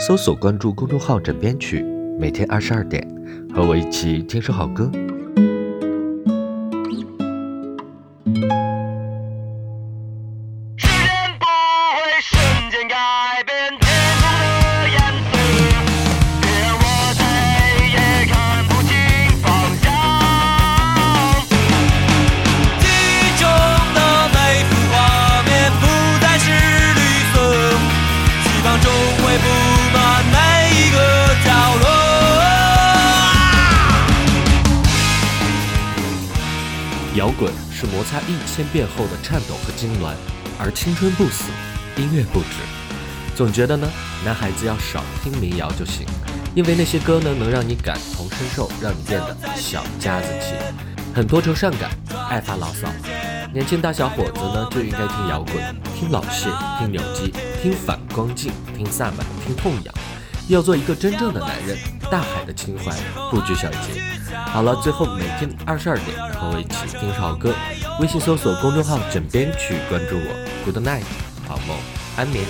搜索关注公众号“枕边曲”，每天二十二点，和我一起听首好歌。摇滚是摩擦一千遍后的颤抖和痉挛，而青春不死，音乐不止。总觉得呢，男孩子要少听民谣就行，因为那些歌呢，能让你感同身受，让你变得小家子气，很多愁善感，爱发牢骚。年轻大小伙子呢，就应该听摇滚，听老谢，听扭机，听反光镜，听萨满，听痛痒。要做一个真正的男人，大海的情怀不拘小节。好了，最后每天二十二点和我一起听首好歌，微信搜索公众号“枕边曲”，关注我。Good night，好梦，安眠。